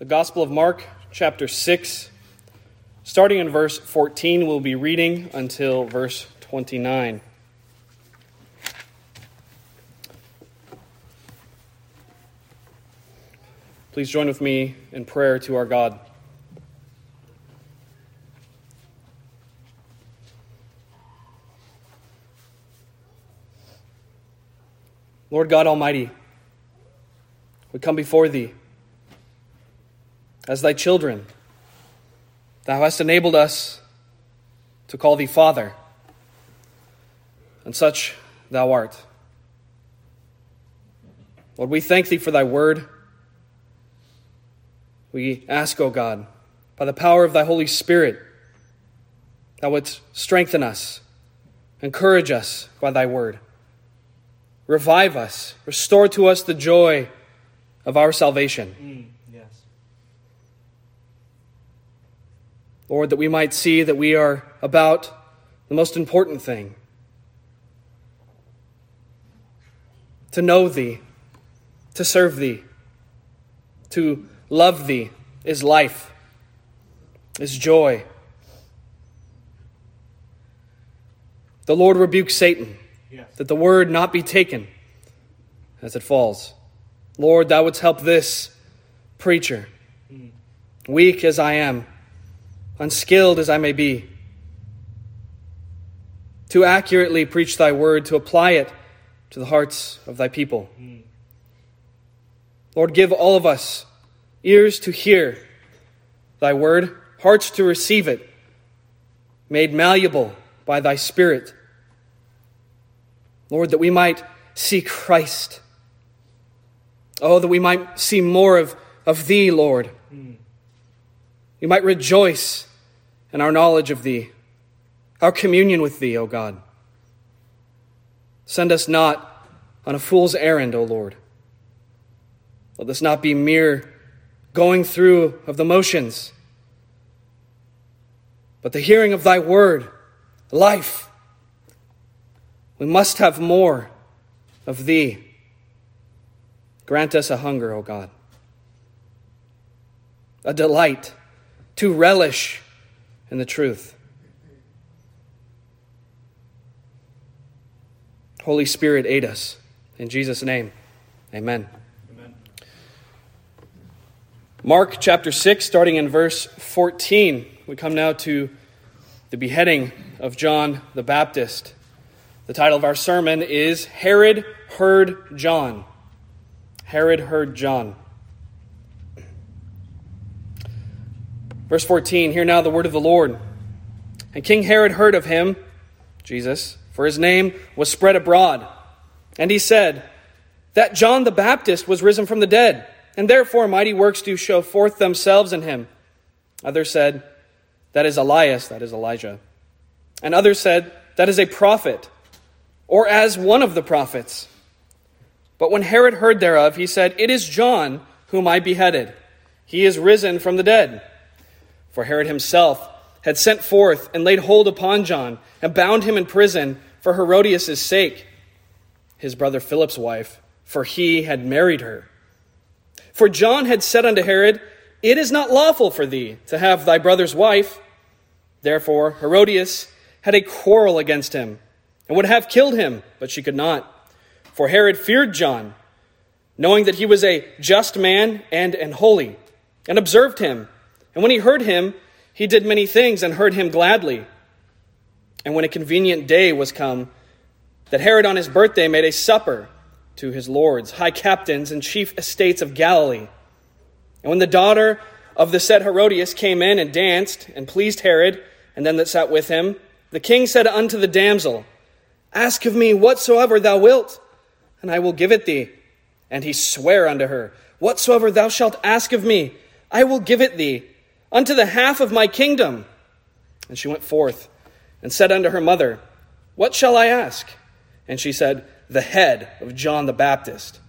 the Gospel of Mark, chapter 6. Starting in verse 14, we'll be reading until verse 29. Please join with me in prayer to our God. Lord God Almighty, we come before Thee as Thy children. Thou hast enabled us to call Thee Father, and such Thou art. Lord, we thank Thee for Thy word. We ask, O God, by the power of Thy Holy Spirit, Thou wouldst strengthen us, encourage us by Thy word. Revive us, restore to us the joy of our salvation. Mm, yes. Lord, that we might see that we are about the most important thing to know Thee, to serve Thee, to love Thee is life, is joy. The Lord rebukes Satan Yes. that the word not be taken as it falls. Lord, thou wouldst help this preacher, hmm. weak as I am, unskilled as I may be, to accurately preach thy word, to apply it to the hearts of thy people. Lord, give all of us ears to hear thy word, hearts to receive it, made malleable by thy Spirit. Lord, that we might see Christ. Oh, that we might see more of, of Thee, Lord. Hmm. We might rejoice in our knowledge of Thee, our communion with Thee, O God. Send us not on a fool's errand, O Lord. Let this not be mere going through of the motions, but the hearing of Thy word, life. We must have more of Thee. Grant us a hunger, O God, a delight to relish in the truth. Holy Spirit, aid us. In Jesus' name, amen. Amen. Mark chapter 6, starting in verse 14. We come now to the beheading of John the Baptist. The title of our sermon is Herod Heard John. Herod heard John. Verse 14 Hear now the word of the Lord. And King Herod heard of him, Jesus, for his name was spread abroad. And he said, That John the Baptist was risen from the dead, and therefore mighty works do show forth themselves in him. Others said, That is Elias, that is Elijah. And others said, That is a prophet, or as one of the prophets. But when Herod heard thereof, he said, It is John whom I beheaded. He is risen from the dead. For Herod himself had sent forth and laid hold upon John and bound him in prison for Herodias' sake, his brother Philip's wife, for he had married her. For John had said unto Herod, It is not lawful for thee to have thy brother's wife. Therefore Herodias had a quarrel against him and would have killed him, but she could not. For Herod feared John, knowing that he was a just man and an holy, and observed him. And when he heard him, he did many things and heard him gladly. And when a convenient day was come, that Herod on his birthday made a supper to his lords, high captains, and chief estates of Galilee. And when the daughter of the said Herodias came in and danced and pleased Herod, and them that sat with him, the king said unto the damsel, Ask of me whatsoever thou wilt, and I will give it thee. And he sware unto her, Whatsoever thou shalt ask of me, I will give it thee, unto the half of my kingdom. And she went forth and said unto her mother, What shall I ask? And she said, The head of John the Baptist.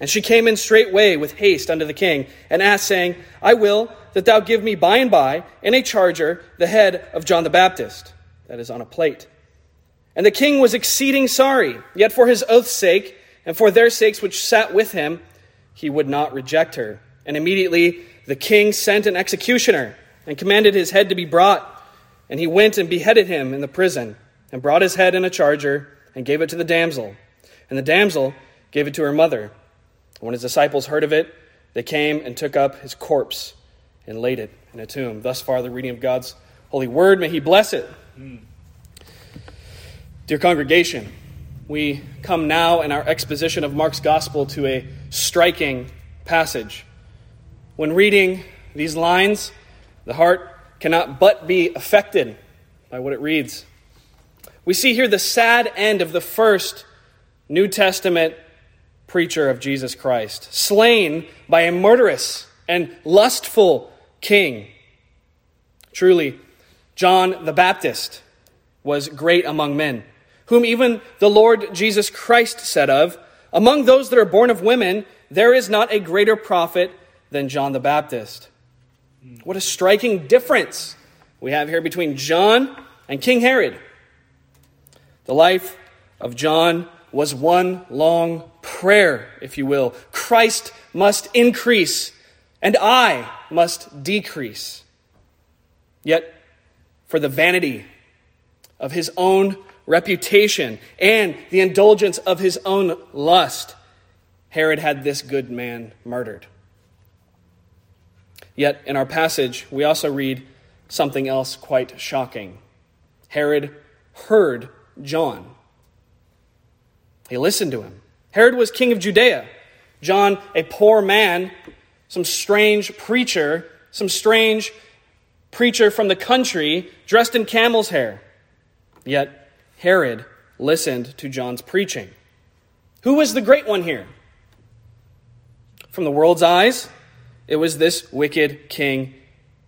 And she came in straightway with haste unto the king, and asked, saying, I will that thou give me by and by in a charger the head of John the Baptist, that is on a plate. And the king was exceeding sorry, yet for his oath's sake, and for their sakes which sat with him, he would not reject her. And immediately the king sent an executioner and commanded his head to be brought. And he went and beheaded him in the prison, and brought his head in a charger, and gave it to the damsel. And the damsel gave it to her mother. When his disciples heard of it, they came and took up his corpse and laid it in a tomb. Thus far, the reading of God's holy word. May he bless it. Dear congregation, we come now in our exposition of Mark's gospel to a striking passage. When reading these lines, the heart cannot but be affected by what it reads. We see here the sad end of the first New Testament preacher of Jesus Christ, slain by a murderous and lustful king. Truly, John the Baptist was great among men, whom even the Lord Jesus Christ said of, Among those that are born of women, there is not a greater prophet than John the Baptist. What a striking difference we have here between John and King Herod. The life of John was one long prayer, if you will. Christ must increase, and I must decrease. Yet, for the vanity of his own reputation and the indulgence of his own lust, Herod had this good man murdered. Yet in our passage, we also read something else quite shocking. Herod heard John. He listened to him. Herod was king of Judea. John, a poor man, some strange preacher, some strange preacher from the country dressed in camel's hair. Yet Herod listened to John's preaching. Who was the great one here? From the world's eyes, it was this wicked king,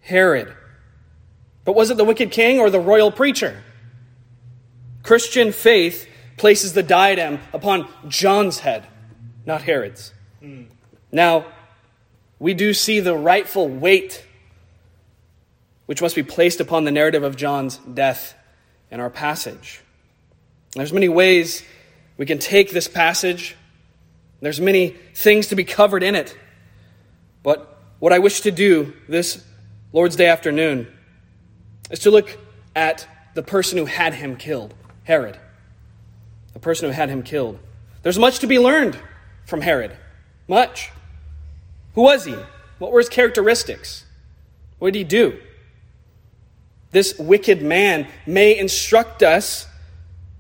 Herod. But was it the wicked king or the royal preacher? Christian faith places the diadem upon John's head, not Herod's. Mm. Now, we do see the rightful weight which must be placed upon the narrative of John's death in our passage. There's many ways we can take this passage. There's many things to be covered in it. What I wish to do this Lord's Day afternoon is to look at the person who had him killed, Herod. The person who had him killed. There's much to be learned from Herod. Much. Who was he? What were his characteristics? What did he do? This wicked man may instruct us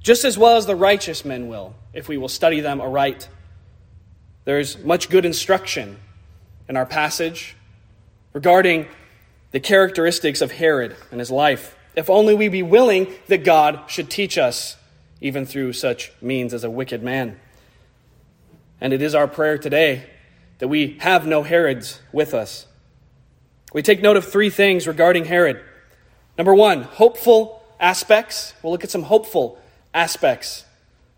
just as well as the righteous men will, if we will study them aright. There's much good instruction in our passage regarding the characteristics of Herod and his life. If only we be willing that God should teach us, even through such means as a wicked man. And it is our prayer today that we have no Herods with us. We take note of three things regarding Herod. Number one, hopeful aspects. We'll look at some hopeful aspects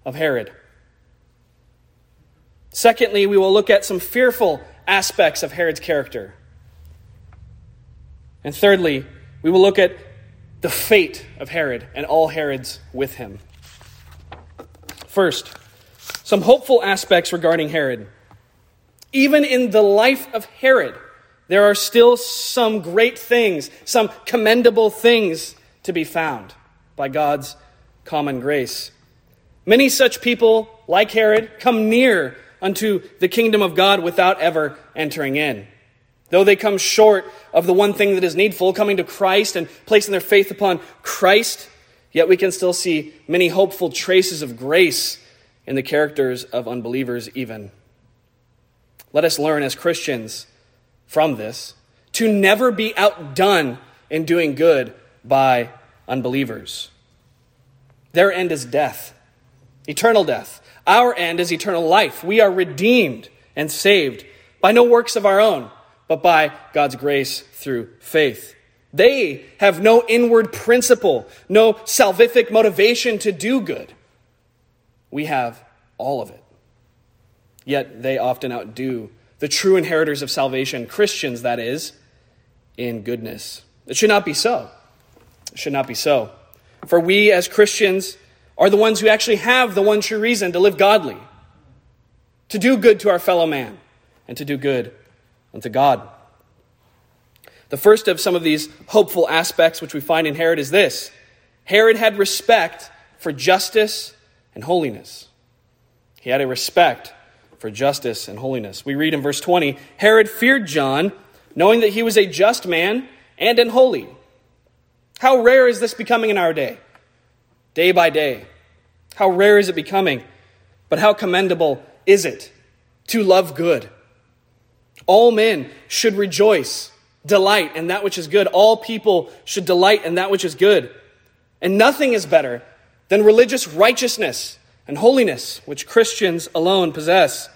of Herod. Secondly, we will look at some fearful aspects of Herod's character. And thirdly, we will look at the fate of Herod and all Herods with him. First, some hopeful aspects regarding Herod. Even in the life of Herod, there are still some great things, some commendable things to be found by God's common grace. Many such people, like Herod, come near unto the kingdom of God without ever entering in. Though they come short of the one thing that is needful, coming to Christ and placing their faith upon Christ, yet we can still see many hopeful traces of grace in the characters of unbelievers, even. Let us learn as Christians from this to never be outdone in doing good by unbelievers. Their end is death, eternal death. Our end is eternal life. We are redeemed and saved by no works of our own, but by God's grace through faith. They have no inward principle, no salvific motivation to do good. We have all of it. Yet they often outdo the true inheritors of salvation, Christians, that is, in goodness. It should not be so. It should not be so. For we as Christians are the ones who actually have the one true reason to live godly, to do good to our fellow man, and to do good unto God. The first of some of these hopeful aspects which we find in Herod is this Herod had respect for justice and holiness. He had a respect for justice and holiness. We read in verse 20 Herod feared John, knowing that he was a just man and an holy. How rare is this becoming in our day? Day by day. How rare is it becoming? But how commendable is it to love good? All men should rejoice, delight in that which is good. All people should delight in that which is good. And nothing is better than religious righteousness and holiness, which Christians alone possess.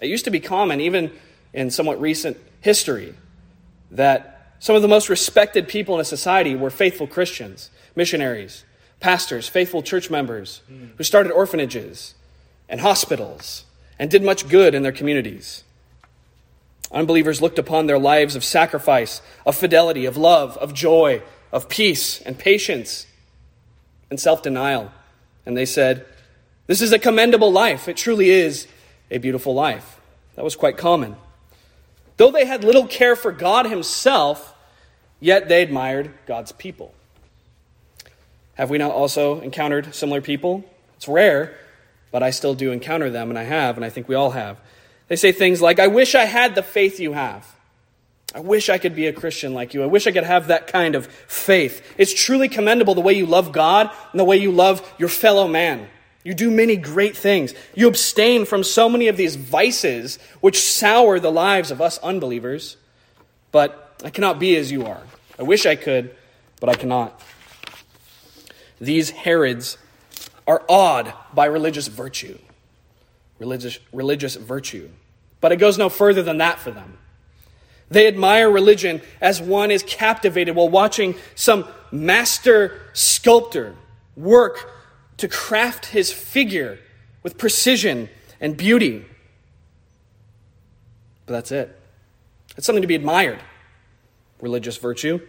It used to be common, even in somewhat recent history, that some of the most respected people in a society were faithful Christians, missionaries, pastors, faithful church members who started orphanages and hospitals and did much good in their communities. Unbelievers looked upon their lives of sacrifice, of fidelity, of love, of joy, of peace and patience and self denial. And they said, This is a commendable life. It truly is a beautiful life. That was quite common. Though they had little care for God Himself, yet they admired God's people. Have we not also encountered similar people? It's rare, but I still do encounter them, and I have, and I think we all have. They say things like, I wish I had the faith you have. I wish I could be a Christian like you. I wish I could have that kind of faith. It's truly commendable the way you love God and the way you love your fellow man. You do many great things. You abstain from so many of these vices which sour the lives of us unbelievers. But I cannot be as you are. I wish I could, but I cannot. These Herods are awed by religious virtue. Religious, religious virtue. But it goes no further than that for them. They admire religion as one is captivated while watching some master sculptor work to craft his figure with precision and beauty. But that's it. It's something to be admired. Religious virtue.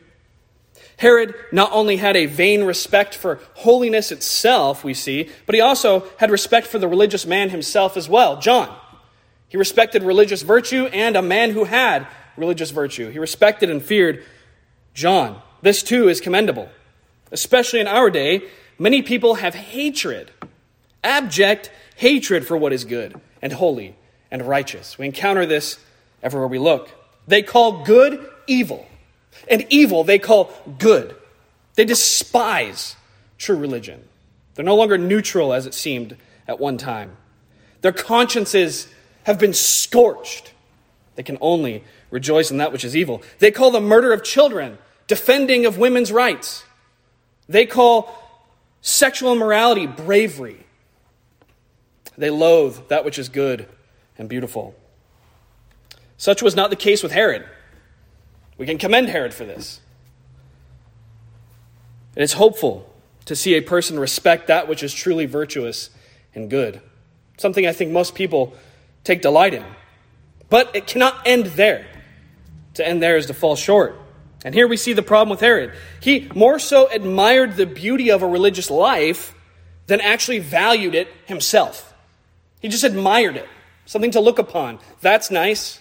Herod not only had a vain respect for holiness itself, we see, but he also had respect for the religious man himself as well, John. He respected religious virtue and a man who had religious virtue. He respected and feared John. This too is commendable. Especially in our day, many people have hatred, abject hatred for what is good and holy and righteous. We encounter this everywhere we look. They call good evil and evil they call good. They despise true religion. They're no longer neutral as it seemed at one time. Their consciences have been scorched. They can only rejoice in that which is evil. They call the murder of children defending of women's rights. They call sexual immorality bravery. They loathe that which is good and beautiful. Such was not the case with Herod. We can commend Herod for this. And It is hopeful to see a person respect that which is truly virtuous and good. Something I think most people take delight in. But it cannot end there. To end there is to fall short. And here we see the problem with Herod. He more so admired the beauty of a religious life than actually valued it himself. He just admired it, something to look upon. That's nice,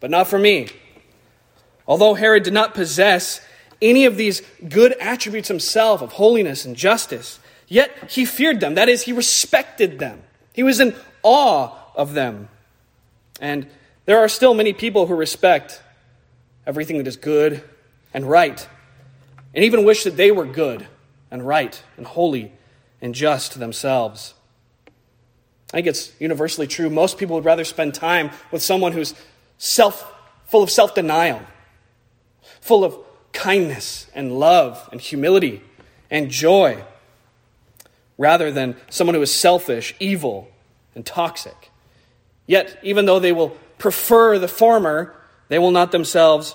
but not for me. Although Herod did not possess any of these good attributes himself of holiness and justice, yet he feared them. That is, he respected them. He was in awe of them. And there are still many people who respect everything that is good and right, and even wish that they were good and right and holy and just themselves. I think it's universally true. Most people would rather spend time with someone who's self, full of self denial full of kindness and love and humility and joy, rather than someone who is selfish, evil, and toxic. Yet, even though they will prefer the former, they will not themselves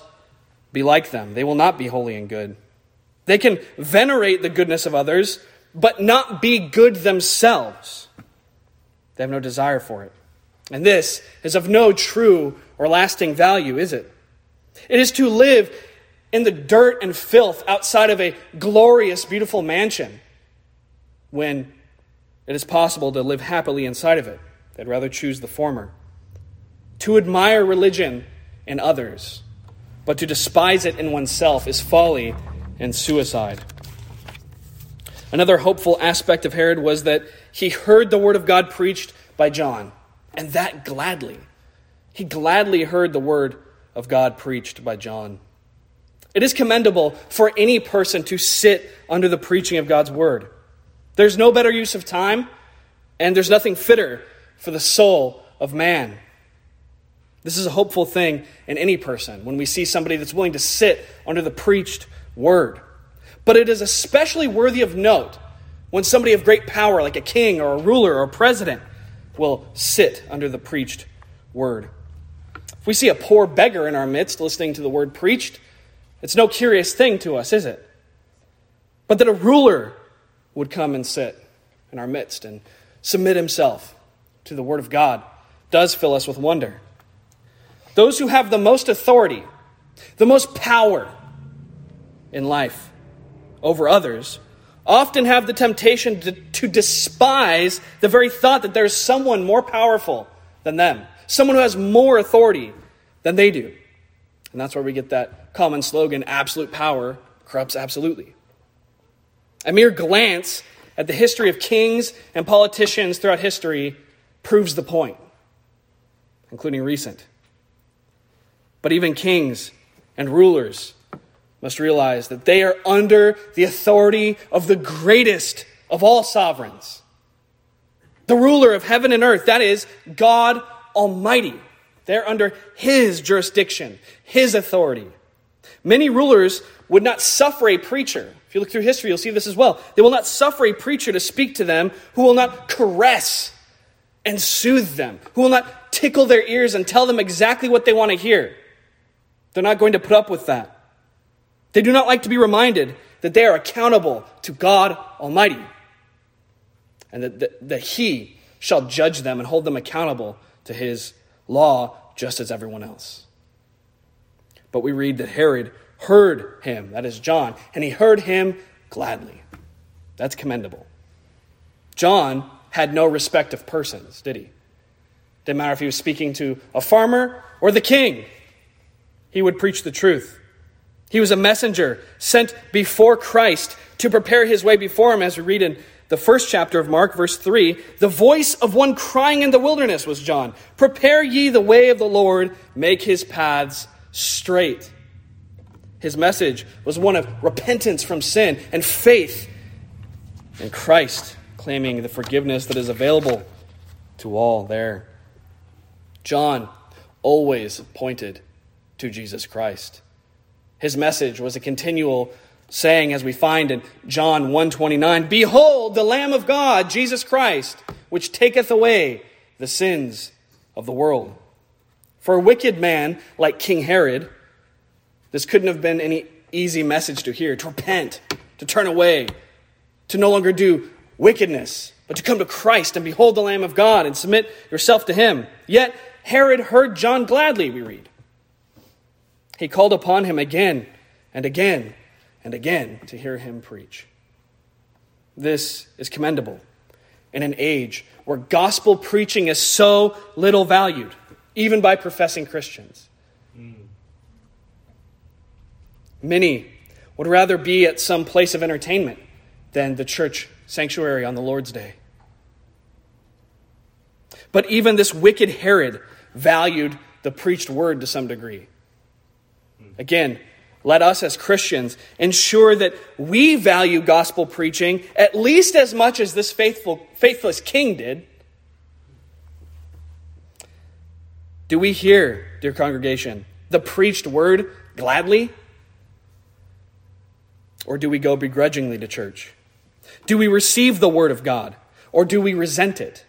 be like them. They will not be holy and good. They can venerate the goodness of others, but not be good themselves. They have no desire for it. And this is of no true or lasting value, is it? It is to live in the dirt and filth outside of a glorious, beautiful mansion when it is possible to live happily inside of it. They'd rather choose the former. To admire religion in others but to despise it in oneself is folly and suicide. Another hopeful aspect of Herod was that he heard the word of God preached by John, and that gladly. He gladly heard the word of God preached by John. It is commendable for any person to sit under the preaching of God's word. There's no better use of time, and there's nothing fitter for the soul of man. This is a hopeful thing in any person when we see somebody that's willing to sit under the preached word. But it is especially worthy of note when somebody of great power, like a king or a ruler or a president, will sit under the preached word. If we see a poor beggar in our midst listening to the word preached, it's no curious thing to us, is it? But that a ruler would come and sit in our midst and submit himself to the word of God does fill us with wonder. Those who have the most authority, the most power in life over others, often have the temptation to, to, despise the very thought that there's someone more powerful than them, someone who has more authority than they do. And that's where we get that common slogan absolute power corrupts absolutely. A mere glance at the history of kings and politicians throughout history proves the point, including recent. But even kings and rulers must realize that they are under the authority of the greatest of all sovereigns, the ruler of heaven and earth, that is, God Almighty. They're under His jurisdiction, His authority. Many rulers would not suffer a preacher. If you look through history, you'll see this as well. They will not suffer a preacher to speak to them who will not caress and soothe them, who will not tickle their ears and tell them exactly what they want to hear. They're not going to put up with that. They do not like to be reminded that they are accountable to God Almighty and that, that, that He shall judge them and hold them accountable to His law just as everyone else. But we read that Herod heard him, that is John, and he heard him gladly. That's commendable. John had no respect of persons, did he? Didn't matter if he was speaking to a farmer or the king he would preach the truth. He was a messenger sent before Christ to prepare his way before him, as we read in the first chapter of Mark, verse 3. The voice of one crying in the wilderness was John Prepare ye the way of the Lord, make his paths straight. His message was one of repentance from sin and faith in Christ, claiming the forgiveness that is available to all there. John always pointed to Jesus Christ. His message was a continual saying as we find in John 1:29, "Behold the Lamb of God, Jesus Christ, which taketh away the sins of the world." For a wicked man like King Herod, this couldn't have been any easy message to hear, to repent, to turn away, to no longer do wickedness, but to come to Christ and behold the Lamb of God and submit yourself to him. Yet Herod heard John gladly, we read. He called upon him again and again and again to hear him preach. This is commendable in an age where gospel preaching is so little valued, even by professing Christians. Many would rather be at some place of entertainment than the church sanctuary on the Lord's day. But even this wicked Herod valued the preached word to some degree. Again, let us as Christians ensure that we value gospel preaching at least as much as this faithful, faithless king did. Do we hear, dear congregation, the preached word gladly? Or do we go begrudgingly to church? Do we receive the word of God? Or do we resent it?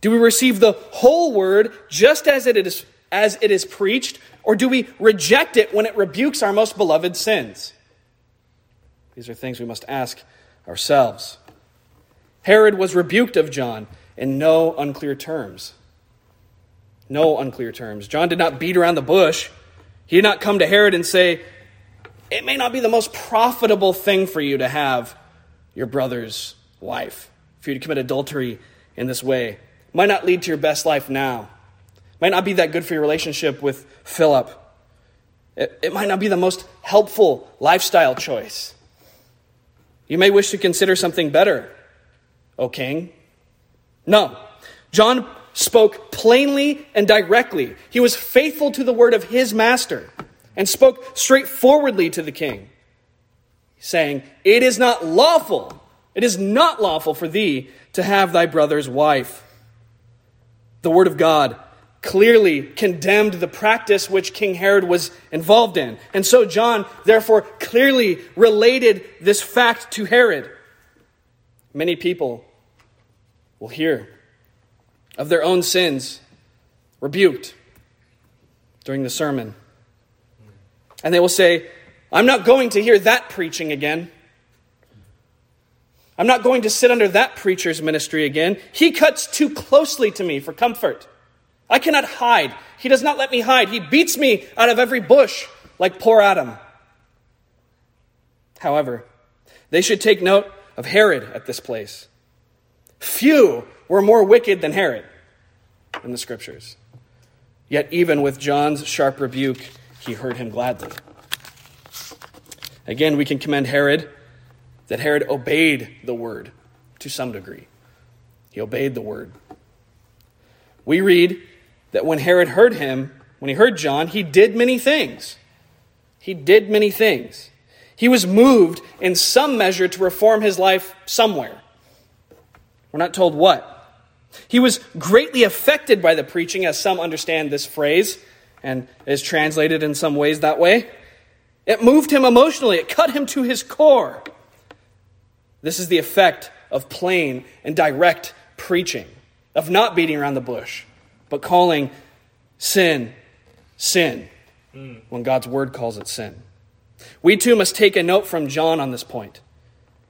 Do we receive the whole word just as it is, as it is preached, or do we reject it when it rebukes our most beloved sins? These are things we must ask ourselves. Herod was rebuked of John in no unclear terms. No unclear terms. John did not beat around the bush. He did not come to Herod and say, It may not be the most profitable thing for you to have your brother's wife, for you to commit adultery in this way. Might not lead to your best life now. Might not be that good for your relationship with Philip. It, it might not be the most helpful lifestyle choice. You may wish to consider something better, O king. No. John spoke plainly and directly. He was faithful to the word of his master and spoke straightforwardly to the king, saying, It is not lawful, it is not lawful for thee to have thy brother's wife. The word of God clearly condemned the practice which King Herod was involved in. And so John, therefore, clearly related this fact to Herod. Many people will hear of their own sins rebuked during the sermon. And they will say, I'm not going to hear that preaching again. I'm not going to sit under that preacher's ministry again. He cuts too closely to me for comfort. I cannot hide. He does not let me hide. He beats me out of every bush like poor Adam. However, they should take note of Herod at this place. Few were more wicked than Herod in the scriptures. Yet, even with John's sharp rebuke, he heard him gladly. Again, we can commend Herod that Herod obeyed the word to some degree. He obeyed the word. We read that when Herod heard him, when he heard John, he did many things. He did many things. He was moved in some measure to reform his life somewhere. We're not told what. He was greatly affected by the preaching, as some understand this phrase, and is translated in some ways that way. It moved him emotionally, it cut him to his core. This is the effect of plain and direct preaching, of not beating around the bush, but calling sin sin mm. when God's word calls it sin. We too must take a note from John on this point.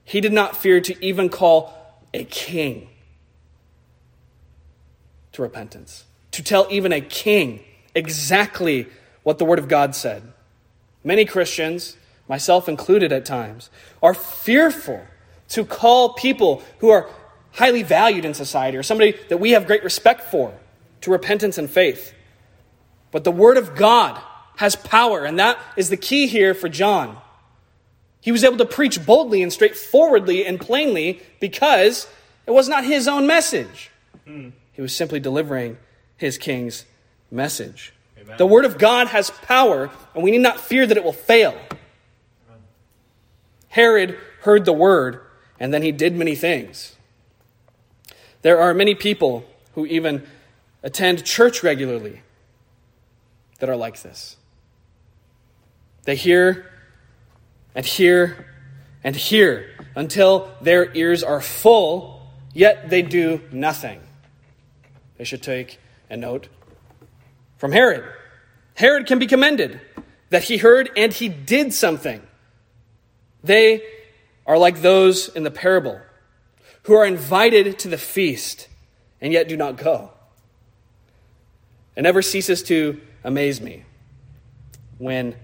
He did not fear to even call a king to repentance, to tell even a king exactly what the Word of God said. Many Christians, myself included at times, are fearful to call people who are highly valued in society or somebody that we have great respect for to repentance and faith. But the Word of God has power, and that is the key here for John. He was able to preach boldly and straightforwardly and plainly because it was not his own message. Mm. He was simply delivering his king's message. Amen. The Word of God has power, and we need not fear that it will fail. Amen. Herod heard the Word, and then he did many things. There are many people who even attend church regularly that are like this. They hear and hear and hear until their ears are full, yet they do nothing. They should take a note from Herod. Herod can be commended that he heard and he did something. They are like those in the parable who are invited to the feast and yet do not go. It never ceases to amaze me when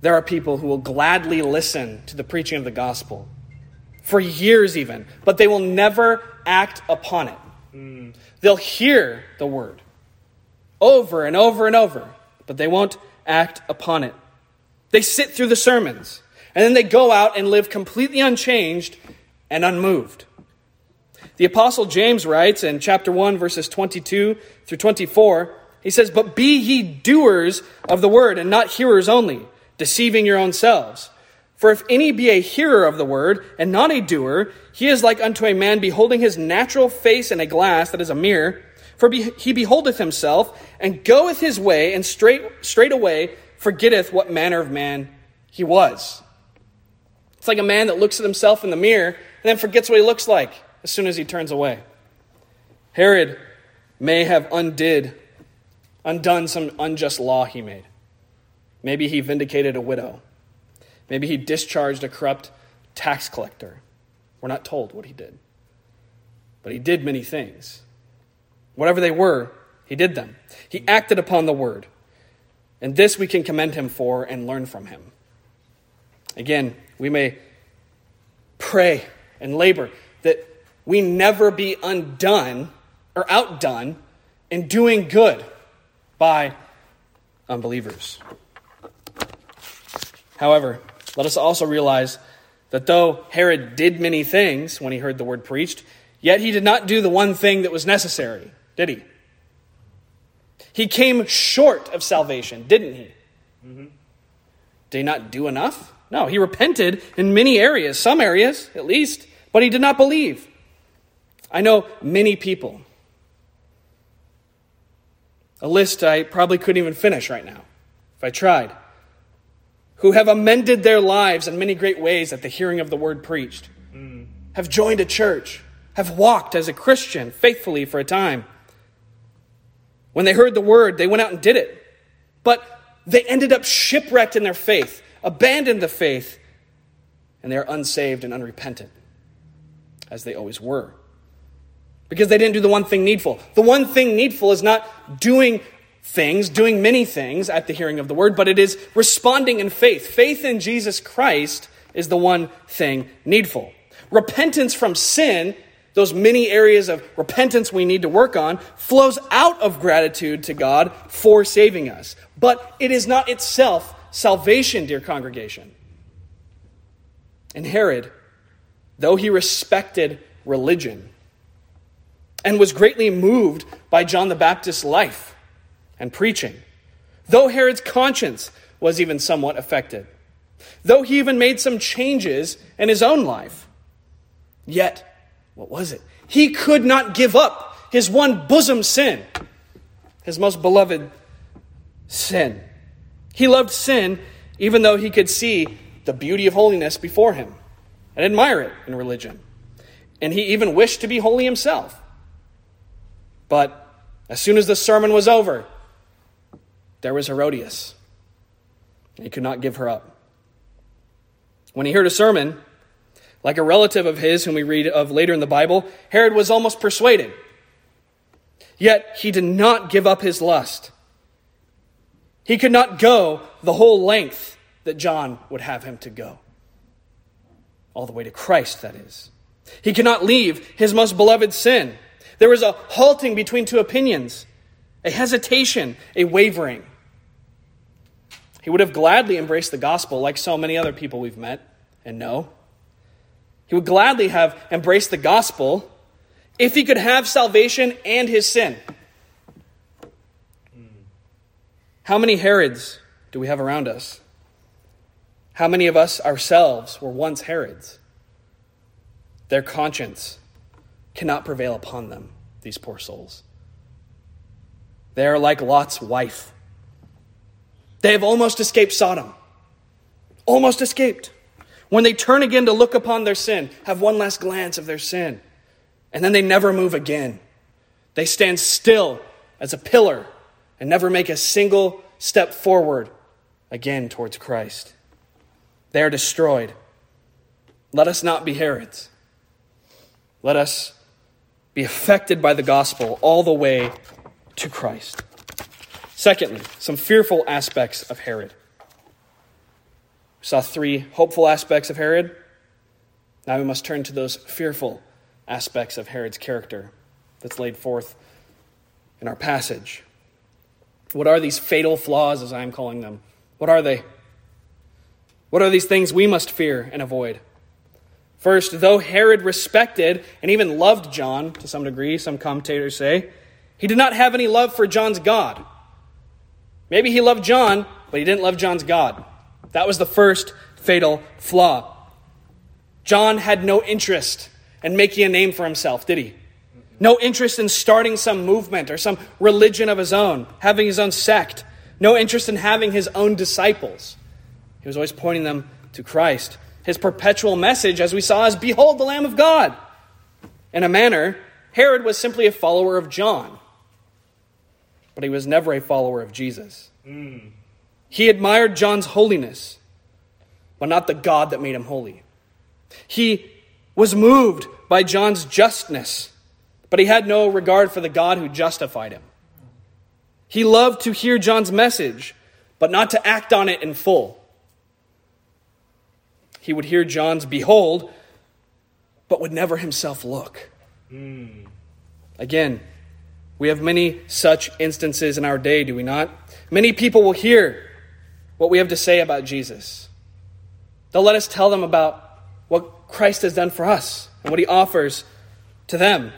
there are people who will gladly listen to the preaching of the gospel for years, even, but they will never act upon it. Mm. They'll hear the word over and over and over, but they won't act upon it. They sit through the sermons, and then they go out and live completely unchanged and unmoved. The Apostle James writes in chapter 1, verses 22 through 24, he says, But be ye doers of the word, and not hearers only, deceiving your own selves. For if any be a hearer of the word, and not a doer, he is like unto a man beholding his natural face in a glass that is a mirror. For he beholdeth himself, and goeth his way, and straight, straightway forgetteth what manner of man he was. It's like a man that looks at himself in the mirror, and then forgets what he looks like as soon as he turns away. Herod may have undid, undone some unjust law he made. Maybe he vindicated a widow. Maybe he discharged a corrupt tax collector. We're not told what he did. But he did many things. Whatever they were, he did them. He acted upon the word. And this we can commend him for and learn from him. Again, we may pray and labor that we never be undone or outdone in doing good by unbelievers. However, let us also realize that though Herod did many things when he heard the word preached, yet he did not do the one thing that was necessary, did he? He came short of salvation, didn't he? Mm-hmm. Did he not do enough? No, he repented in many areas, some areas at least, but he did not believe. I know many people. A list I probably couldn't even finish right now if I tried. Who have amended their lives in many great ways at the hearing of the word preached, mm. have joined a church, have walked as a Christian faithfully for a time. When they heard the word, they went out and did it. But they ended up shipwrecked in their faith, abandoned the faith, and they are unsaved and unrepentant, as they always were. Because they didn't do the one thing needful. The one thing needful is not doing things, doing many things at the hearing of the word, but it is responding in faith. Faith in Jesus Christ is the one thing needful. Repentance from sin those many areas of repentance we need to work on, flows out of gratitude to God for saving us. But it is not itself salvation, dear congregation. And Herod, though he respected religion and was greatly moved by John the Baptist's life and preaching, though Herod's conscience was even somewhat affected, though he even made some changes in his own life, yet what was it? He could not give up his one bosom sin, his most beloved sin. He loved sin even though he could see the beauty of holiness before him and admire it in religion. And he even wished to be holy himself. But as soon as the sermon was over, there was Herodias. He could not give her up. When he heard a sermon, like a relative of his, whom we read of later in the Bible, Herod was almost persuaded. Yet he did not give up his lust. He could not go the whole length that John would have him to go. All the way to Christ, that is. He could not leave his most beloved sin. There was a halting between two opinions, a hesitation, a wavering. He would have gladly embraced the gospel like so many other people we've met and know. He would gladly have embraced the gospel if he could have salvation and his sin. How many Herods do we have around us? How many of us ourselves were once Herods? Their conscience cannot prevail upon them, these poor souls. They are like Lot's wife. They have almost escaped Sodom. Almost escaped. When they turn again to look upon their sin, have one last glance of their sin, and then they never move again. They stand still as a pillar and never make a single step forward again towards Christ. They are destroyed. Let us not be Herods. Let us be affected by the gospel all the way to Christ. Secondly, some fearful aspects of Herod We saw three hopeful aspects of Herod. Now we must turn to those fearful aspects of Herod's character that's laid forth in our passage. What are these fatal flaws, as I am calling them? What are they? What are these things we must fear and avoid? First, though Herod respected and even loved John to some degree, some commentators say, he did not have any love for John's God. Maybe he loved John, but he didn't love John's God. That was the first fatal flaw. John had no interest in making a name for himself, did he? No interest in starting some movement or some religion of his own, having his own sect. No interest in having his own disciples. He was always pointing them to Christ. His perpetual message, as we saw, is Behold the Lamb of God. In a manner, Herod was simply a follower of John, but he was never a follower of Jesus. Mm. He admired John's holiness, but not the God that made him holy. He was moved by John's justness, but he had no regard for the God who justified him. He loved to hear John's message, but not to act on it in full. He would hear John's behold, but would never himself look. Mm. Again, we have many such instances in our day, do we not? Many people will hear what we have to say about Jesus. They'll let us tell them about what Christ has done for us and what he offers to them.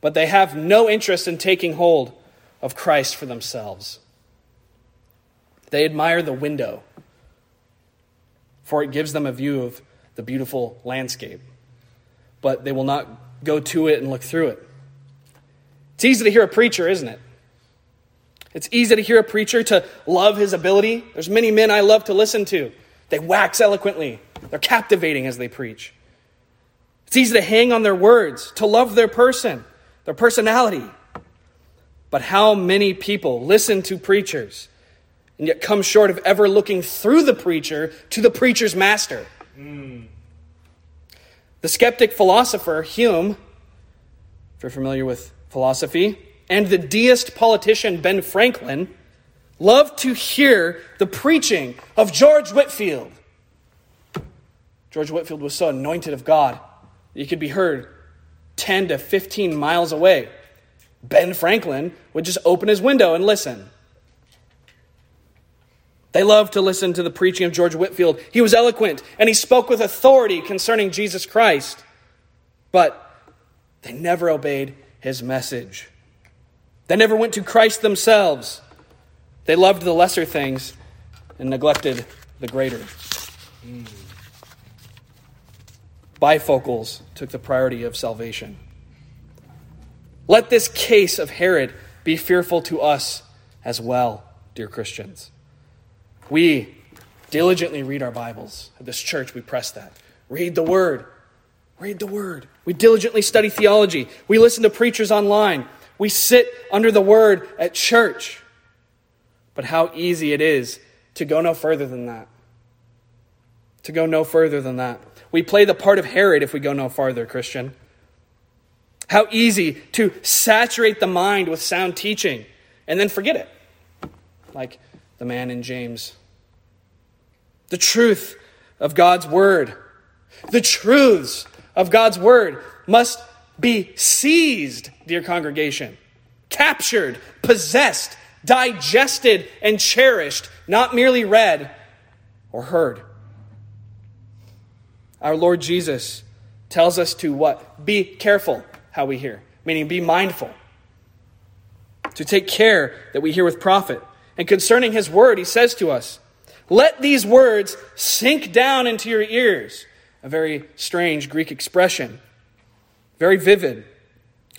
But they have no interest in taking hold of Christ for themselves. They admire the window, for it gives them a view of the beautiful landscape. But they will not go to it and look through it. It's easy to hear a preacher, isn't it? It's easy to hear a preacher, to love his ability. There's many men I love to listen to. They wax eloquently. They're captivating as they preach. It's easy to hang on their words, to love their person, their personality. But how many people listen to preachers and yet come short of ever looking through the preacher to the preacher's master? Mm. The skeptic philosopher Hume, if you're familiar with philosophy, and the deist politician Ben Franklin loved to hear the preaching of George Whitefield. George Whitefield was so anointed of God that he could be heard 10 to 15 miles away. Ben Franklin would just open his window and listen. They loved to listen to the preaching of George Whitefield. He was eloquent and he spoke with authority concerning Jesus Christ. But they never obeyed his message. They never went to Christ themselves. They loved the lesser things and neglected the greater. Bifocals took the priority of salvation. Let this case of Herod be fearful to us as well, dear Christians. We diligently read our Bibles. At this church, we press that. Read the Word. Read the Word. We diligently study theology. We listen to preachers online. We sit under the word at church. But how easy it is to go no further than that. To go no further than that. We play the part of Herod if we go no farther, Christian. How easy to saturate the mind with sound teaching and then forget it. Like the man in James. The truth of God's word, the truths of God's word must be seized, dear congregation, captured, possessed, digested, and cherished, not merely read or heard. Our Lord Jesus tells us to what? Be careful how we hear, meaning be mindful. To take care that we hear with profit. And concerning his word, he says to us, Let these words sink down into your ears. A very strange Greek expression very vivid.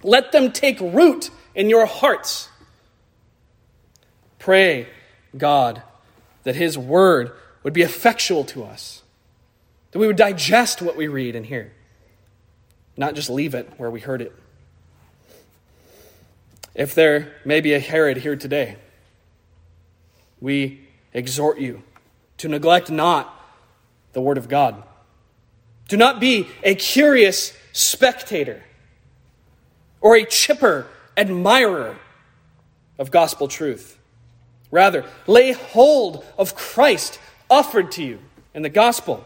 Let them take root in your hearts. Pray, God, that His word would be effectual to us, that we would digest what we read and hear, not just leave it where we heard it. If there may be a Herod here today, we exhort you to neglect not the Word of God. Do not be a curious spectator or a chipper admirer of gospel truth. Rather, lay hold of Christ offered to you in the gospel.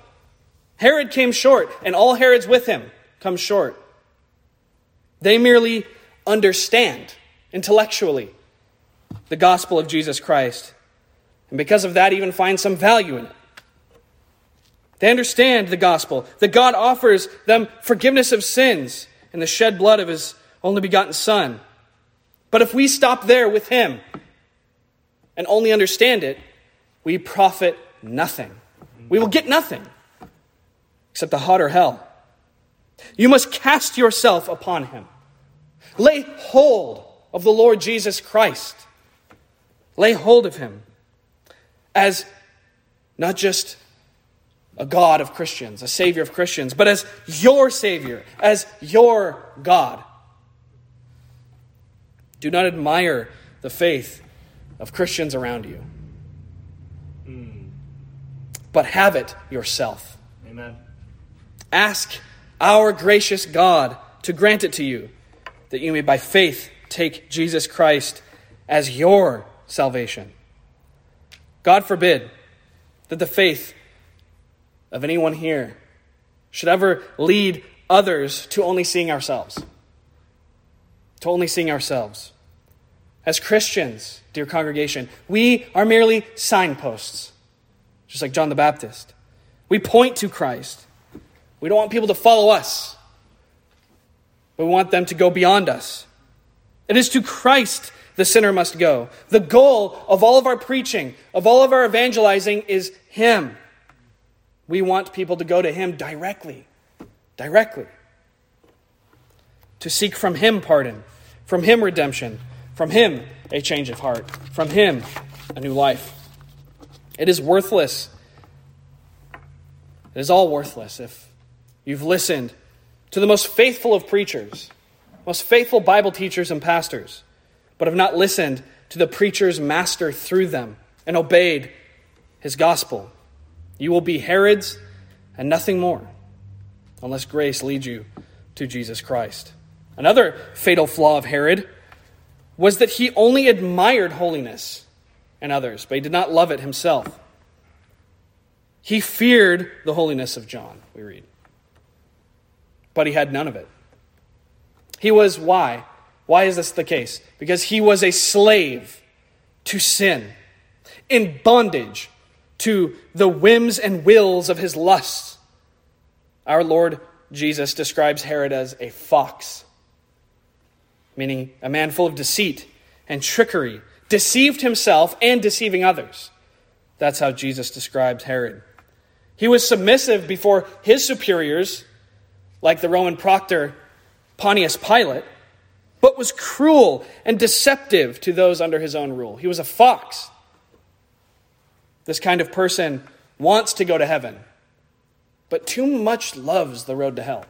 Herod came short, and all Herods with him come short. They merely understand intellectually the gospel of Jesus Christ, and because of that, even find some value in it. They understand the gospel, that God offers them forgiveness of sins and the shed blood of his only begotten Son. But if we stop there with him and only understand it, we profit nothing. We will get nothing except the hotter hell. You must cast yourself upon him. Lay hold of the Lord Jesus Christ. Lay hold of him as not just a God of Christians, a Savior of Christians, but as your Savior, as your God. Do not admire the faith of Christians around you, mm. but have it yourself. Amen. Ask our gracious God to grant it to you, that you may by faith take Jesus Christ as your salvation. God forbid that the faith of anyone here should ever lead others to only seeing ourselves. To only seeing ourselves. As Christians, dear congregation, we are merely signposts, just like John the Baptist. We point to Christ. We don't want people to follow us, we want them to go beyond us. It is to Christ the sinner must go. The goal of all of our preaching, of all of our evangelizing, is Him. We want people to go to Him directly. Directly. To seek from Him pardon, from Him redemption, from Him a change of heart, from Him a new life. It is worthless. It is all worthless if you've listened to the most faithful of preachers, most faithful Bible teachers and pastors, but have not listened to the preacher's master through them and obeyed his gospel. You will be Herod's and nothing more, unless grace leads you to Jesus Christ. Another fatal flaw of Herod was that he only admired holiness in others, but he did not love it himself. He feared the holiness of John, we read, but he had none of it. He was, why? Why is this the case? Because he was a slave to sin, in bondage to the whims and wills of his lusts. Our Lord Jesus describes Herod as a fox, meaning a man full of deceit and trickery, deceived himself and deceiving others. That's how Jesus describes Herod. He was submissive before his superiors, like the Roman proctor Pontius Pilate, but was cruel and deceptive to those under his own rule. He was a fox. This kind of person wants to go to heaven, but too much loves the road to hell.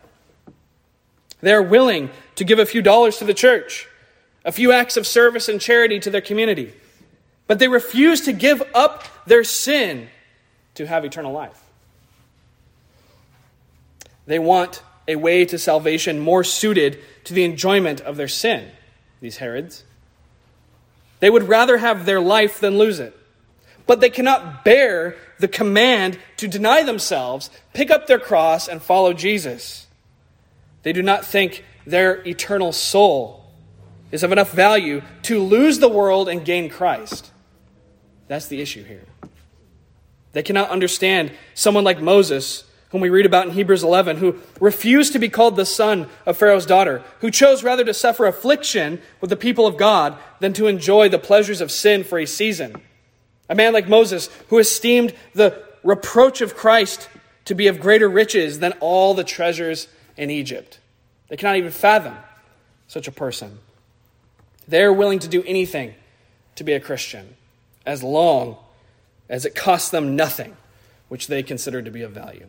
They are willing to give a few dollars to the church, a few acts of service and charity to their community, but they refuse to give up their sin to have eternal life. They want a way to salvation more suited to the enjoyment of their sin, these Herods. They would rather have their life than lose it. But they cannot bear the command to deny themselves, pick up their cross, and follow Jesus. They do not think their eternal soul is of enough value to lose the world and gain Christ. That's the issue here. They cannot understand someone like Moses whom we read about in Hebrews 11, who refused to be called the son of Pharaoh's daughter, who chose rather to suffer affliction with the people of God than to enjoy the pleasures of sin for a season. A man like Moses, who esteemed the reproach of Christ to be of greater riches than all the treasures in Egypt. They cannot even fathom such a person. They're willing to do anything to be a Christian, as long as it costs them nothing, which they consider to be of value.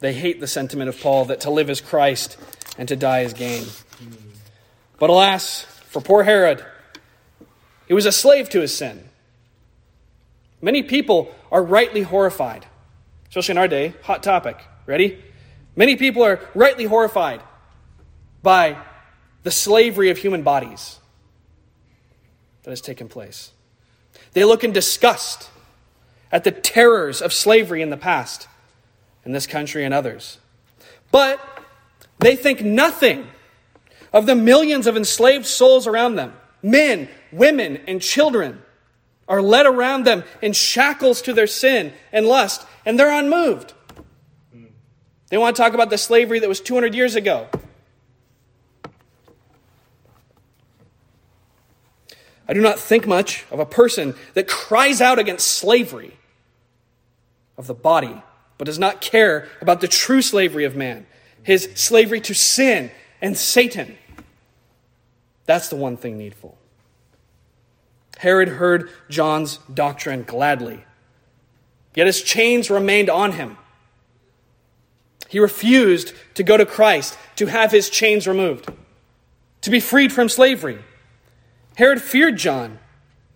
They hate the sentiment of Paul that to live is Christ and to die is gain. But alas, for poor Herod, he was a slave to his sin. Many people are rightly horrified, especially in our day, hot topic. Ready? Many people are rightly horrified by the slavery of human bodies that has taken place. They look in disgust at the terrors of slavery in the past in this country and others. But they think nothing of the millions of enslaved souls around them. Men, women, and children are led around them in shackles to their sin and lust, and they're unmoved. They want to talk about the slavery that was 200 years ago. I do not think much of a person that cries out against slavery of the body but does not care about the true slavery of man, his slavery to sin and Satan. That's the one thing needful. Herod heard John's doctrine gladly, yet his chains remained on him. He refused to go to Christ to have his chains removed, to be freed from slavery. Herod feared John,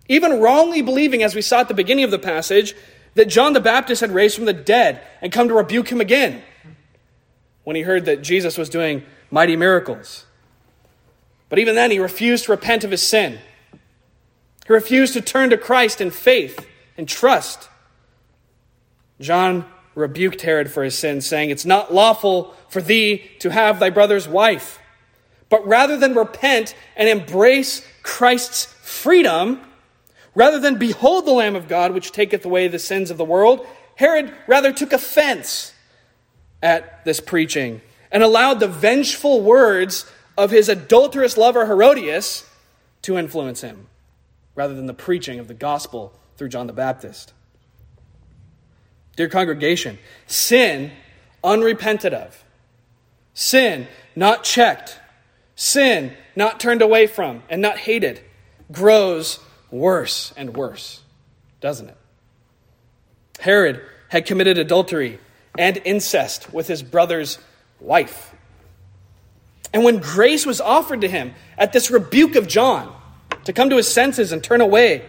even wrongly believing, as we saw at the beginning of the passage, that John the Baptist had raised from the dead and come to rebuke him again when he heard that Jesus was doing mighty miracles. But even then, he refused to repent of his sin. He refused to turn to Christ in faith and trust. John rebuked Herod for his sin, saying, It's not lawful for thee to have thy brother's wife. But rather than repent and embrace Christ's freedom, Rather than behold the Lamb of God, which taketh away the sins of the world, Herod rather took offense at this preaching and allowed the vengeful words of his adulterous lover Herodias to influence him, rather than the preaching of the gospel through John the Baptist. Dear congregation, sin unrepented of, sin not checked, sin not turned away from and not hated, grows worse and worse, doesn't it? Herod had committed adultery and incest with his brother's wife. And when grace was offered to him at this rebuke of John to come to his senses and turn away,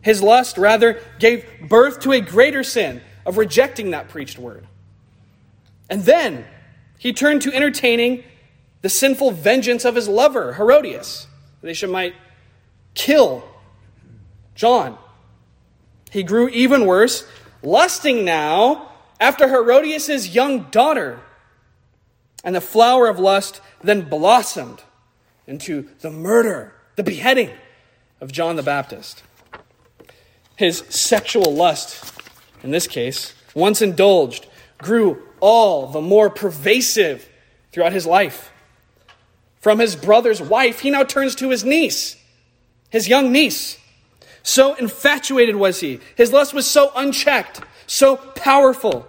his lust rather gave birth to a greater sin of rejecting that preached word. And then he turned to entertaining the sinful vengeance of his lover, Herodias. They should might kill John. He grew even worse, lusting now after Herodias' young daughter. And the flower of lust then blossomed into the murder, the beheading of John the Baptist. His sexual lust, in this case, once indulged, grew all the more pervasive throughout his life. From his brother's wife, he now turns to his niece, his young niece. So infatuated was he. His lust was so unchecked, so powerful,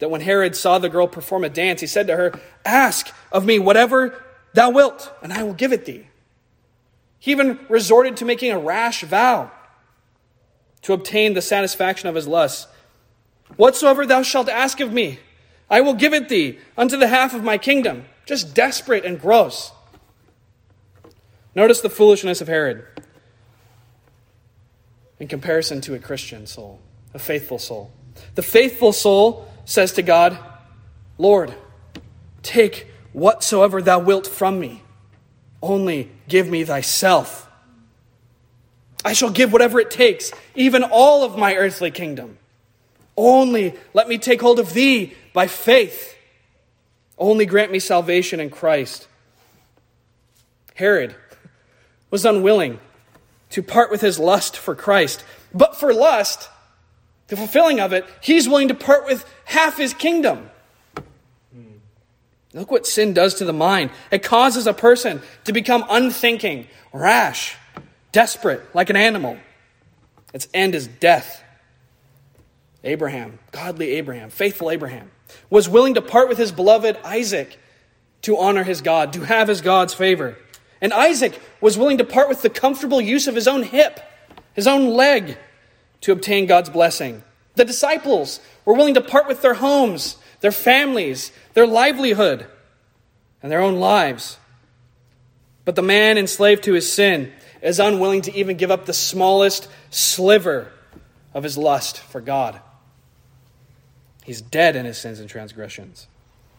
that when Herod saw the girl perform a dance, he said to her, Ask of me whatever thou wilt, and I will give it thee. He even resorted to making a rash vow to obtain the satisfaction of his lust. Whatsoever thou shalt ask of me, I will give it thee unto the half of my kingdom. Just desperate and gross. Notice the foolishness of Herod in comparison to a Christian soul, a faithful soul. The faithful soul says to God, Lord, take whatsoever thou wilt from me, only give me thyself. I shall give whatever it takes, even all of my earthly kingdom. Only let me take hold of thee by faith. Only grant me salvation in Christ. Herod was unwilling to part with his lust for Christ. But for lust, the fulfilling of it, he's willing to part with half his kingdom. Look what sin does to the mind. It causes a person to become unthinking, rash, desperate, like an animal. Its end is death. Abraham, godly Abraham, faithful Abraham, was willing to part with his beloved Isaac to honor his God, to have his God's favor. And Isaac was willing to part with the comfortable use of his own hip, his own leg, to obtain God's blessing. The disciples were willing to part with their homes, their families, their livelihood, and their own lives. But the man enslaved to his sin is unwilling to even give up the smallest sliver of his lust for God. He's dead in his sins and transgressions.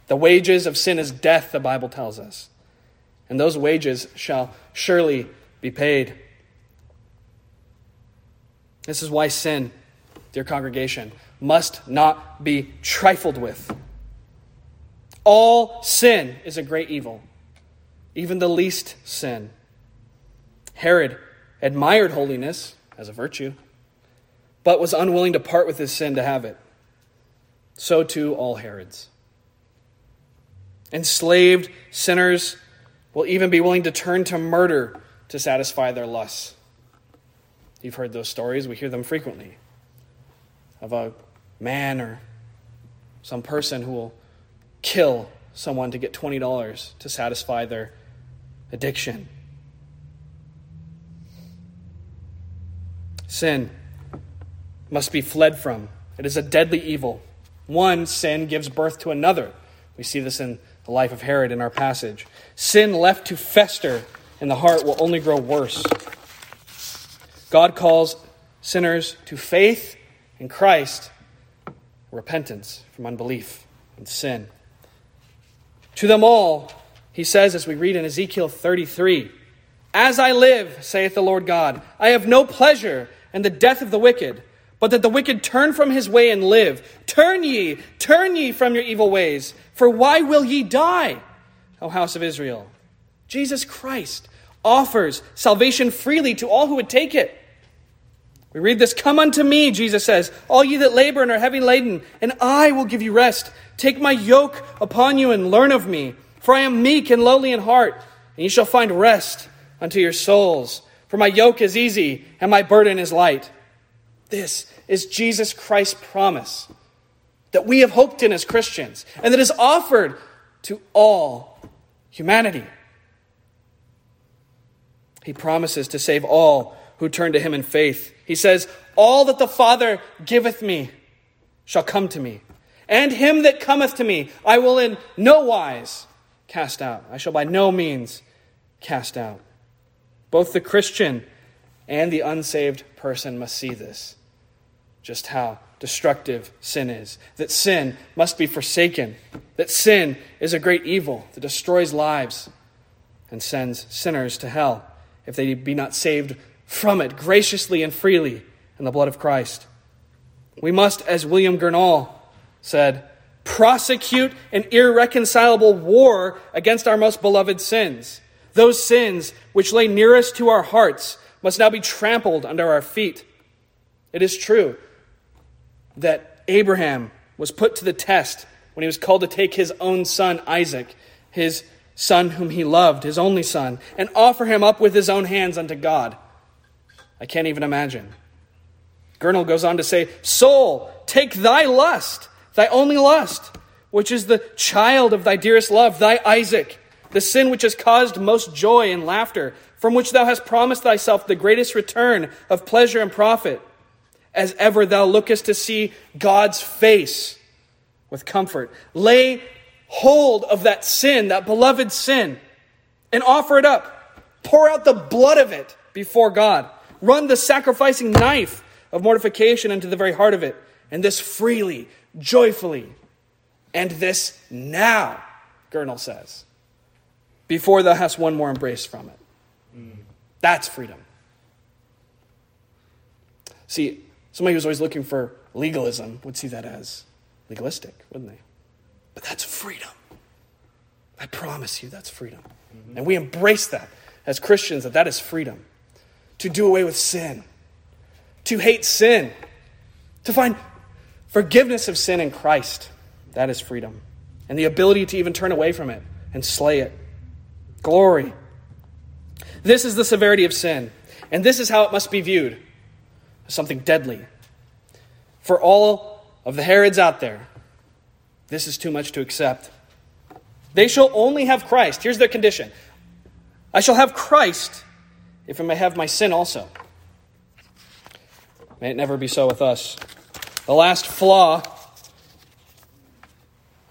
The wages of sin is death, the Bible tells us. And those wages shall surely be paid. This is why sin, dear congregation, must not be trifled with. All sin is a great evil, even the least sin. Herod admired holiness as a virtue, but was unwilling to part with his sin to have it. So too all Herods. Enslaved sinners will even be willing to turn to murder to satisfy their lusts. You've heard those stories, we hear them frequently of a man or some person who will kill someone to get $20 to satisfy their addiction. Sin must be fled from. It is a deadly evil. One sin gives birth to another. We see this in the life of Herod in our passage. Sin left to fester in the heart will only grow worse. God calls sinners to faith in Christ, repentance from unbelief and sin. To them all, he says, as we read in Ezekiel 33, As I live, saith the Lord God, I have no pleasure in the death of the wicked but that the wicked turn from his way and live. Turn ye, turn ye from your evil ways, for why will ye die, O house of Israel? Jesus Christ offers salvation freely to all who would take it. We read this Come unto me, Jesus says, all ye that labor and are heavy laden, and I will give you rest. Take my yoke upon you and learn of me, for I am meek and lowly in heart, and ye shall find rest unto your souls. For my yoke is easy and my burden is light. This is Jesus Christ's promise that we have hoped in as Christians, and that is offered to all humanity. He promises to save all who turn to him in faith. He says, All that the Father giveth me shall come to me, and him that cometh to me I will in no wise cast out. I shall by no means cast out. Both the Christian and the unsaved person must see this, just how destructive sin is. That sin must be forsaken. That sin is a great evil that destroys lives and sends sinners to hell if they be not saved from it graciously and freely in the blood of Christ. We must, as William Gurnall said, prosecute an irreconcilable war against our most beloved sins. Those sins which lay nearest to our hearts must now be trampled under our feet. It is true that Abraham was put to the test when he was called to take his own son, Isaac, his son whom he loved, his only son, and offer him up with his own hands unto God. I can't even imagine. Gurnall goes on to say, Soul, take thy lust, thy only lust, which is the child of thy dearest love, thy Isaac, the sin which has caused most joy and laughter, from which thou hast promised thyself the greatest return of pleasure and profit, as ever thou lookest to see God's face with comfort. Lay hold of that sin, that beloved sin, and offer it up. Pour out the blood of it before God. Run the sacrificing knife of mortification into the very heart of it, and this freely, joyfully, and this now, Gurnall says, before thou hast one more embrace from it. That's freedom. See, somebody who's always looking for legalism would see that as legalistic, wouldn't they? But that's freedom. I promise you that's freedom. Mm-hmm. And we embrace that as Christians, that that is freedom to do away with sin, to hate sin, to find forgiveness of sin in Christ. That is freedom. And the ability to even turn away from it and slay it. Glory. This is the severity of sin. And this is how it must be viewed something deadly. For all of the Herods out there, this is too much to accept. They shall only have Christ. Here's their condition I shall have Christ if I may have my sin also. May it never be so with us. The last flaw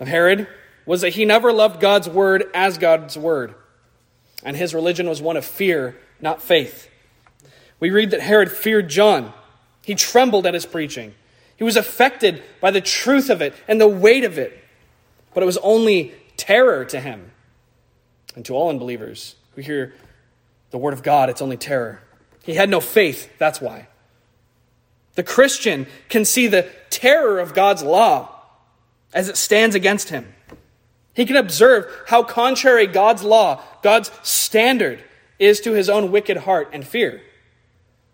of Herod was that he never loved God's word as God's word, and his religion was one of fear, not faith. We read that Herod feared John. He trembled at his preaching. He was affected by the truth of it and the weight of it, but it was only terror to him and to all unbelievers who hear the Word of God, it's only terror. He had no faith, that's why. The Christian can see the terror of God's law as it stands against him. He can observe how contrary God's law, God's standard, is to his own wicked heart and fear.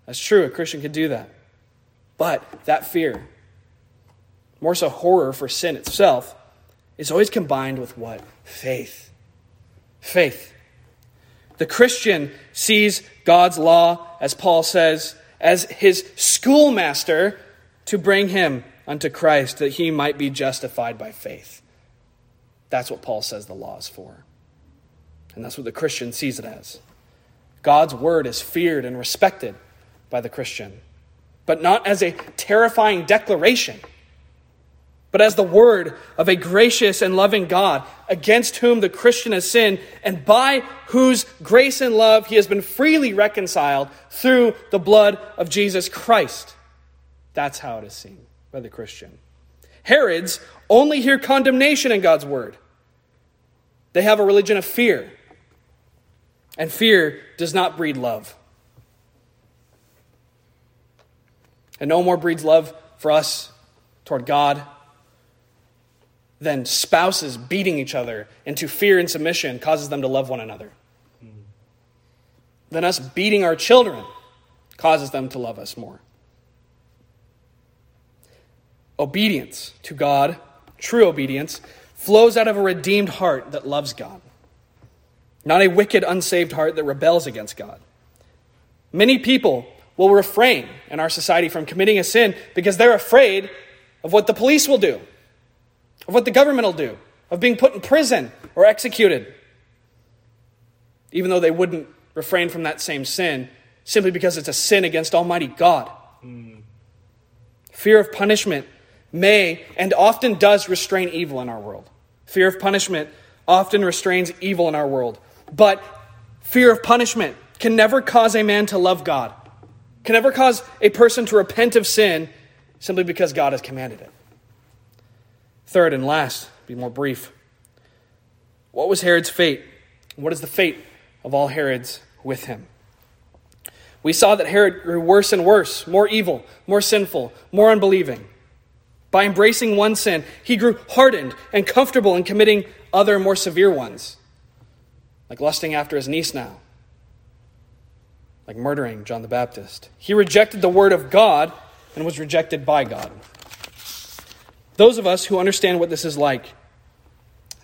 That's true, a Christian can do that. But that fear, more so horror for sin itself, is always combined with what? Faith. Faith. The Christian sees God's law, as Paul says, as his schoolmaster to bring him unto Christ that he might be justified by faith. That's what Paul says the law is for. And that's what the Christian sees it as. God's word is feared and respected by the Christian, but not as a terrifying declaration but as the word of a gracious and loving God, against whom the Christian has sinned, and by whose grace and love he has been freely reconciled through the blood of Jesus Christ. That's how it is seen by the Christian. Herods only hear condemnation in God's word. They have a religion of fear, and fear does not breed love. And no more breeds love for us toward God than spouses beating each other into fear and submission causes them to love one another. Than us beating our children causes them to love us more. obedience to God, true obedience, flows out of a redeemed heart that loves God, not a wicked, unsaved heart that rebels against God. Many people will refrain in our society from committing a sin because they're afraid of what the police will do, of what the government will do, of being put in prison or executed, even though they wouldn't refrain from that same sin simply because it's a sin against Almighty God. Fear of punishment may and often does restrain evil in our world. Fear of punishment often restrains evil in our world. But fear of punishment can never cause a man to love God, can never cause a person to repent of sin simply because God has commanded it. Third and last, be more brief. What was Herod's fate? What is the fate of all Herods with him? We saw that Herod grew worse and worse, more evil, more sinful, more unbelieving. By embracing one sin, he grew hardened and comfortable in committing other more severe ones, like lusting after his niece now, like murdering John the Baptist. He rejected the word of God and was rejected by God. Those of us who understand what this is like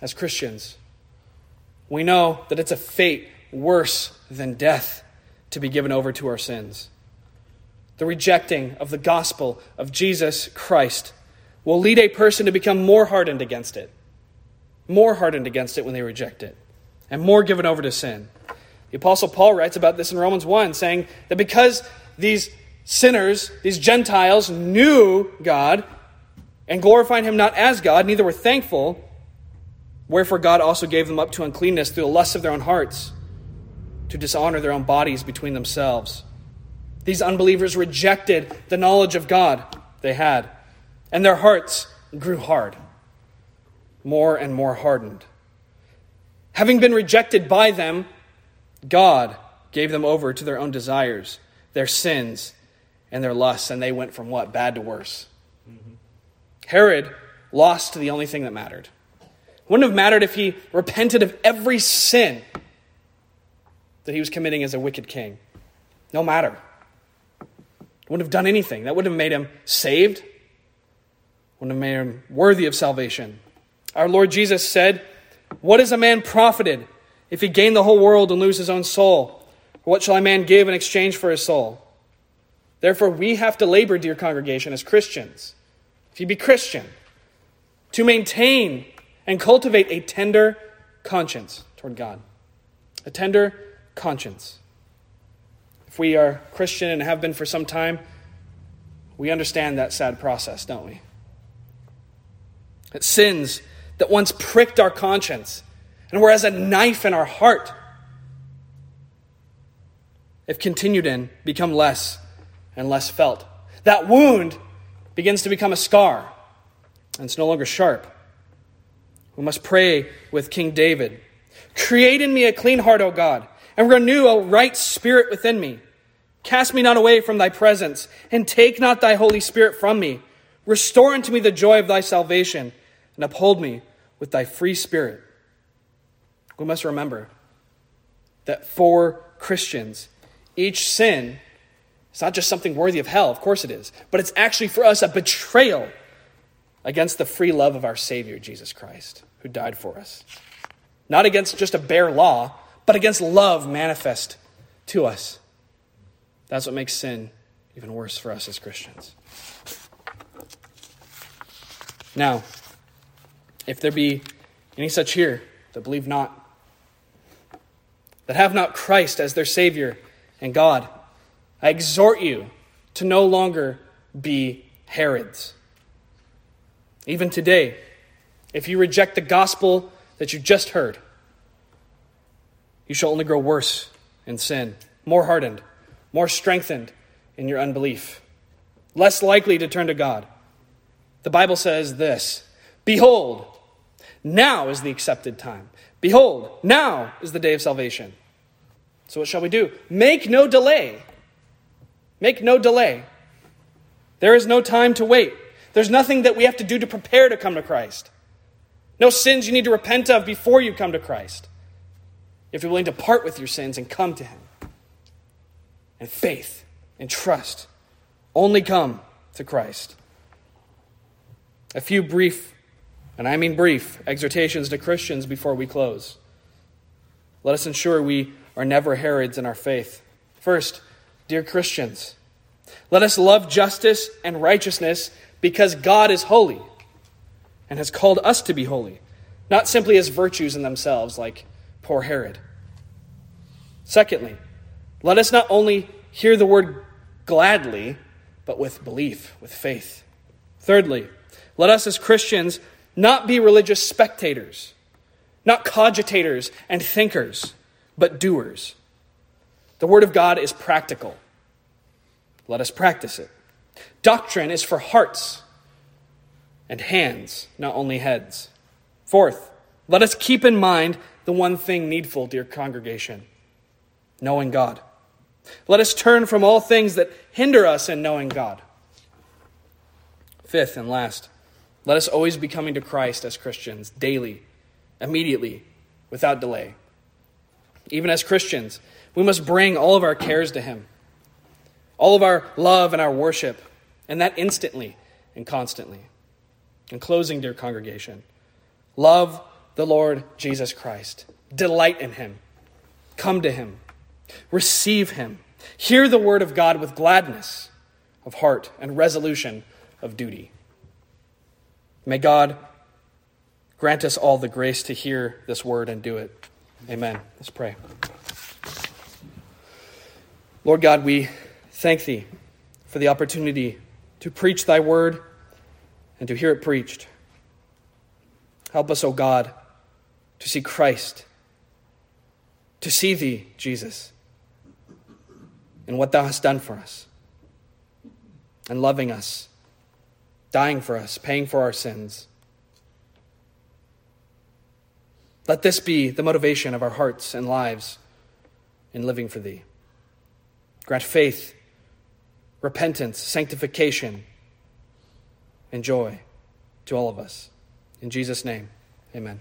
as Christians, we know that it's a fate worse than death to be given over to our sins. The rejecting of the gospel of Jesus Christ will lead a person to become more hardened against it, more hardened against it when they reject it, and more given over to sin. The Apostle Paul writes about this in Romans 1, saying that because these sinners, these Gentiles, knew God and glorified him not as God, neither were thankful, wherefore God also gave them up to uncleanness through the lusts of their own hearts to dishonor their own bodies between themselves. These unbelievers rejected the knowledge of God they had, and their hearts grew hard, more and more hardened. Having been rejected by them, God gave them over to their own desires, their sins, and their lusts, and they went from what? Bad to worse. Mm-hmm. Herod lost the only thing that mattered. Wouldn't have mattered if he repented of every sin that he was committing as a wicked king. No matter. Wouldn't have done anything. That wouldn't have made him saved, wouldn't have made him worthy of salvation. Our Lord Jesus said, What is a man profited if he gain the whole world and lose his own soul? What shall a man give in exchange for his soul? Therefore, we have to labor, dear congregation, as Christians, if you be Christian, to maintain and cultivate a tender conscience toward God. A tender conscience. If we are Christian and have been for some time, we understand that sad process, don't we? That sins that once pricked our conscience and were as a knife in our heart, if continued in, become less and less felt. That wound begins to become a scar, and it's no longer sharp. We must pray with King David Create in me a clean heart, O God and renew a right spirit within me. Cast me not away from thy presence, and take not thy Holy Spirit from me. Restore unto me the joy of thy salvation, and uphold me with thy free spirit. We must remember that for Christians, each sin is not just something worthy of hell, of course it is, but it's actually for us a betrayal against the free love of our Savior, Jesus Christ, who died for us. Not against just a bare law, but against love manifest to us. That's what makes sin even worse for us as Christians. Now, if there be any such here that believe not, that have not Christ as their Savior and God, I exhort you to no longer be Herods. Even today, if you reject the gospel that you just heard, you shall only grow worse in sin, more hardened, more strengthened in your unbelief, less likely to turn to God. The Bible says this Behold, now is the accepted time. Behold, now is the day of salvation. So, what shall we do? Make no delay. Make no delay. There is no time to wait. There's nothing that we have to do to prepare to come to Christ. No sins you need to repent of before you come to Christ if you're willing to part with your sins and come to Him. And faith and trust only come to Christ. A few brief, and I mean brief, exhortations to Christians before we close. Let us ensure we are never Herods in our faith. First, dear Christians, let us love justice and righteousness because God is holy and has called us to be holy, not simply as virtues in themselves, like poor Herod. Secondly, let us not only hear the word gladly, but with belief, with faith. Thirdly, let us as Christians not be religious spectators, not cogitators and thinkers, but doers. The Word of God is practical. Let us practice it. Doctrine is for hearts and hands, not only heads. Fourth, let us keep in mind the one thing needful, dear congregation knowing God. Let us turn from all things that hinder us in knowing God. Fifth and last, let us always be coming to Christ as Christians, daily, immediately, without delay. Even as Christians, we must bring all of our cares to Him, all of our love and our worship, and that instantly and constantly. In closing, dear congregation, love the Lord Jesus Christ, delight in Him, come to Him, receive Him, hear the word of God with gladness of heart and resolution of duty. May God grant us all the grace to hear this word and do it. Amen. Let's pray. Lord God, we thank Thee for the opportunity to preach Thy word and to hear it preached. Help us, O God, to see Christ, to see Thee, Jesus, and what Thou hast done for us, and loving us, dying for us, paying for our sins. Let this be the motivation of our hearts and lives in living for Thee. Grant faith, repentance, sanctification, and joy to all of us. In Jesus' name, amen.